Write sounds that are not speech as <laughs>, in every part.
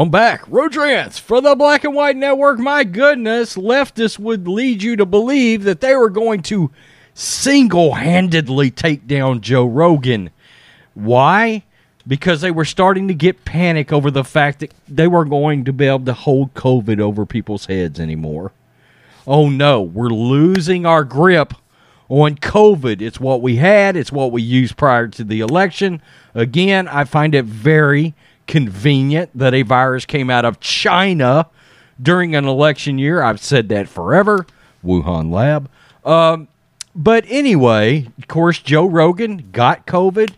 I'm back. Rodrance for the Black and White Network. My goodness, leftists would lead you to believe that they were going to single handedly take down Joe Rogan. Why? Because they were starting to get panic over the fact that they were going to be able to hold COVID over people's heads anymore. Oh no, we're losing our grip on COVID. It's what we had, it's what we used prior to the election. Again, I find it very convenient that a virus came out of China during an election year. I've said that forever. Wuhan lab. Um, but anyway, of course, Joe Rogan got COVID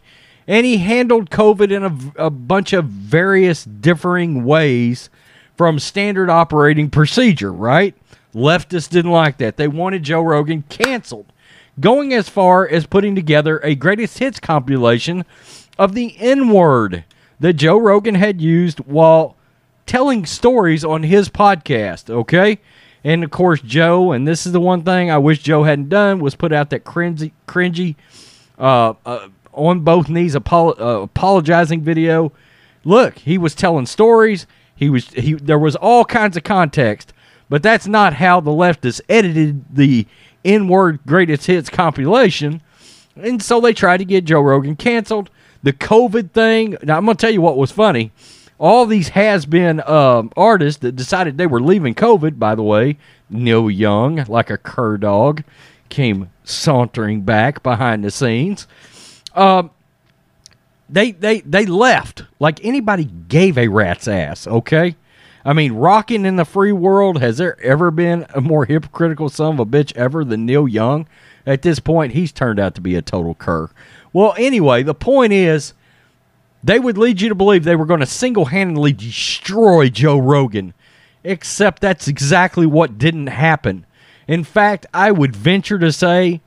and he handled COVID in a, a bunch of various differing ways from standard operating procedure, right? Leftists didn't like that. They wanted Joe Rogan canceled, going as far as putting together a greatest hits compilation of the N word that Joe Rogan had used while telling stories on his podcast, okay? And of course, Joe, and this is the one thing I wish Joe hadn't done, was put out that cringy, cringy uh, uh, on both knees apolo- uh, apologizing video. Look, he was telling stories. He was he. There was all kinds of context, but that's not how the leftists edited the N-word greatest hits compilation. And so they tried to get Joe Rogan canceled. The COVID thing. Now I'm gonna tell you what was funny. All these has been um, artists that decided they were leaving COVID. By the way, Neil Young, like a cur dog, came sauntering back behind the scenes. Um, they they they left like anybody gave a rat's ass. Okay, I mean, rocking in the free world. Has there ever been a more hypocritical son of a bitch ever than Neil Young? At this point, he's turned out to be a total cur. Well, anyway, the point is, they would lead you to believe they were going to single handedly destroy Joe Rogan, except that's exactly what didn't happen. In fact, I would venture to say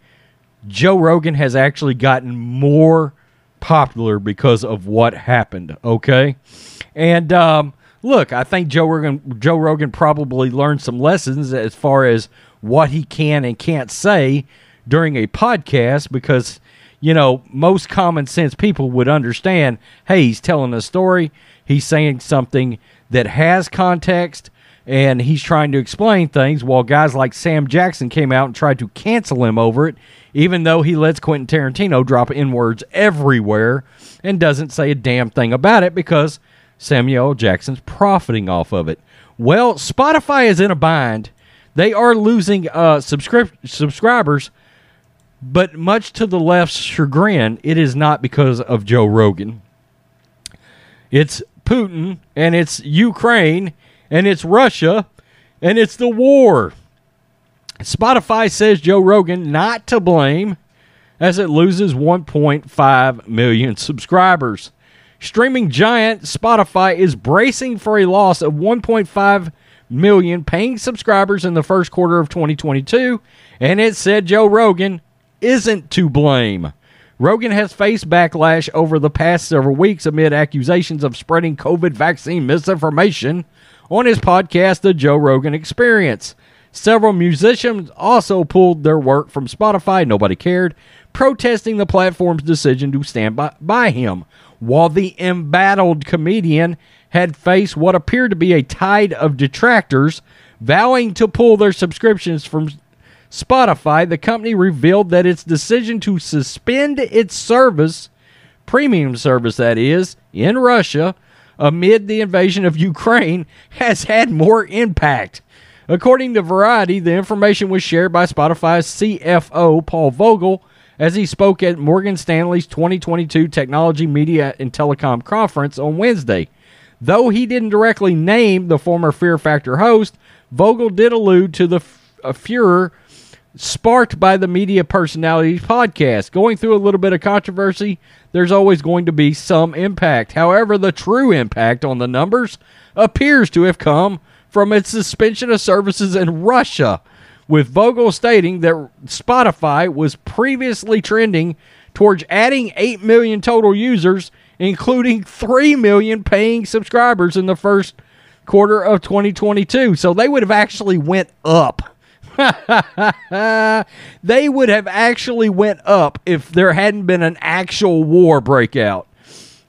Joe Rogan has actually gotten more popular because of what happened. Okay, and um, look, I think Joe Rogan Joe Rogan probably learned some lessons as far as what he can and can't say during a podcast because you know most common sense people would understand. Hey, he's telling a story. He's saying something that has context and he's trying to explain things while guys like Sam Jackson came out and tried to cancel him over it, even though he lets Quentin Tarantino drop N words everywhere and doesn't say a damn thing about it because Samuel Jackson's profiting off of it. Well, Spotify is in a bind. They are losing uh, subscrip- subscribers, but much to the left's chagrin, it is not because of Joe Rogan. It's Putin and it's Ukraine and it's Russia and it's the war. Spotify says Joe Rogan not to blame as it loses 1.5 million subscribers. Streaming giant Spotify is bracing for a loss of 1.5 million paying subscribers in the first quarter of 2022, and it said Joe Rogan isn't to blame. Rogan has faced backlash over the past several weeks amid accusations of spreading COVID vaccine misinformation on his podcast, The Joe Rogan Experience. Several musicians also pulled their work from Spotify, nobody cared, protesting the platform's decision to stand by, by him, while the embattled comedian had faced what appeared to be a tide of detractors vowing to pull their subscriptions from Spotify. The company revealed that its decision to suspend its service, premium service that is, in Russia amid the invasion of Ukraine has had more impact. According to Variety, the information was shared by Spotify's CFO, Paul Vogel, as he spoke at Morgan Stanley's 2022 Technology, Media, and Telecom Conference on Wednesday. Though he didn't directly name the former Fear Factor host, Vogel did allude to the f- furor sparked by the media personalities podcast. Going through a little bit of controversy, there's always going to be some impact. However, the true impact on the numbers appears to have come from its suspension of services in Russia, with Vogel stating that Spotify was previously trending towards adding 8 million total users, including 3 million paying subscribers in the first quarter of 2022. So they would have actually went up. <laughs> they would have actually went up if there hadn't been an actual war breakout.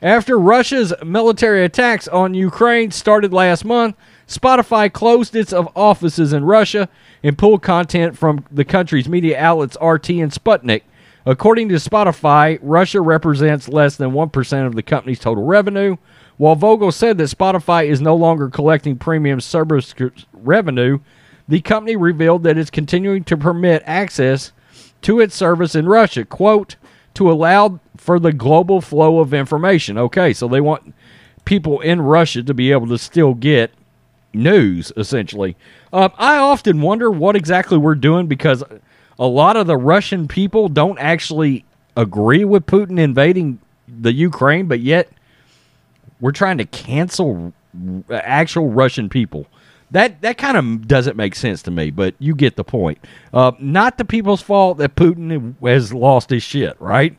After Russia's military attacks on Ukraine started last month, Spotify closed its offices in Russia and pulled content from the country's media outlets RT and Sputnik. According to Spotify, Russia represents less than 1% of the company's total revenue. While Vogel said that Spotify is no longer collecting premium service revenue, the company revealed that it's continuing to permit access to its service in Russia, quote, to allow for the global flow of information. Okay, so they want people in Russia to be able to still get news, essentially. Uh, I often wonder what exactly we're doing because a lot of the Russian people don't actually agree with Putin invading the Ukraine, but yet we're trying to cancel actual Russian people. That that kind of doesn't make sense to me, but you get the point. Uh, not the people's fault that Putin has lost his shit, right?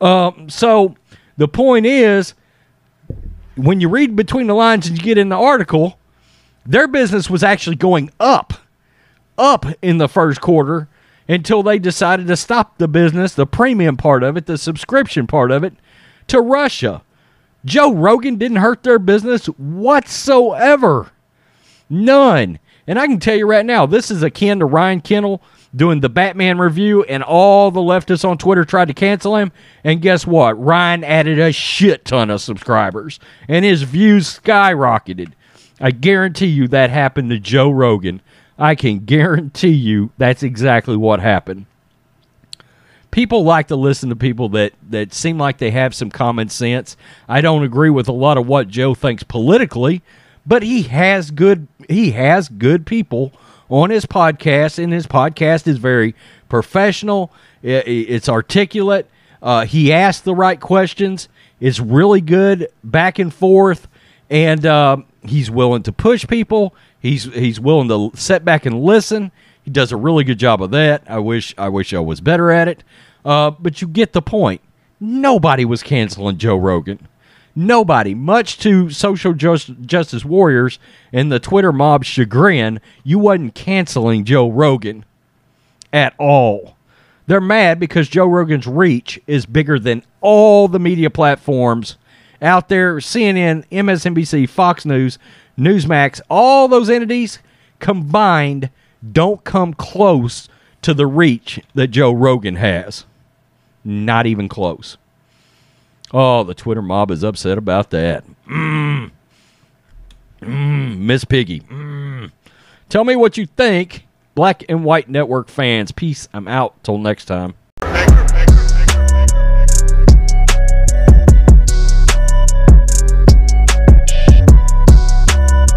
Um, so the point is, when you read between the lines and you get in the article, their business was actually going up, up in the first quarter until they decided to stop the business, the premium part of it, the subscription part of it, to Russia. Joe Rogan didn't hurt their business whatsoever. None. And I can tell you right now, this is akin to Ryan Kendall doing the Batman review, and all the leftists on Twitter tried to cancel him. And guess what? Ryan added a shit ton of subscribers, and his views skyrocketed. I guarantee you that happened to Joe Rogan. I can guarantee you that's exactly what happened people like to listen to people that, that seem like they have some common sense. I don't agree with a lot of what Joe thinks politically, but he has good he has good people on his podcast, and his podcast is very professional. It's articulate. Uh, he asks the right questions. It's really good back and forth, and uh, he's willing to push people. He's he's willing to sit back and listen. He does a really good job of that. I wish I wish I was better at it. Uh, but you get the point. Nobody was canceling Joe Rogan. Nobody, much to social just, justice warriors and the Twitter mob's chagrin, you wasn't canceling Joe Rogan at all. They're mad because Joe Rogan's reach is bigger than all the media platforms out there CNN, MSNBC, Fox News, Newsmax, all those entities combined don't come close to the reach that Joe Rogan has. Not even close. Oh, the Twitter mob is upset about that. Mmm. Mmm. Miss Piggy. Mmm. Tell me what you think, Black and White Network fans. Peace. I'm out. Till next time.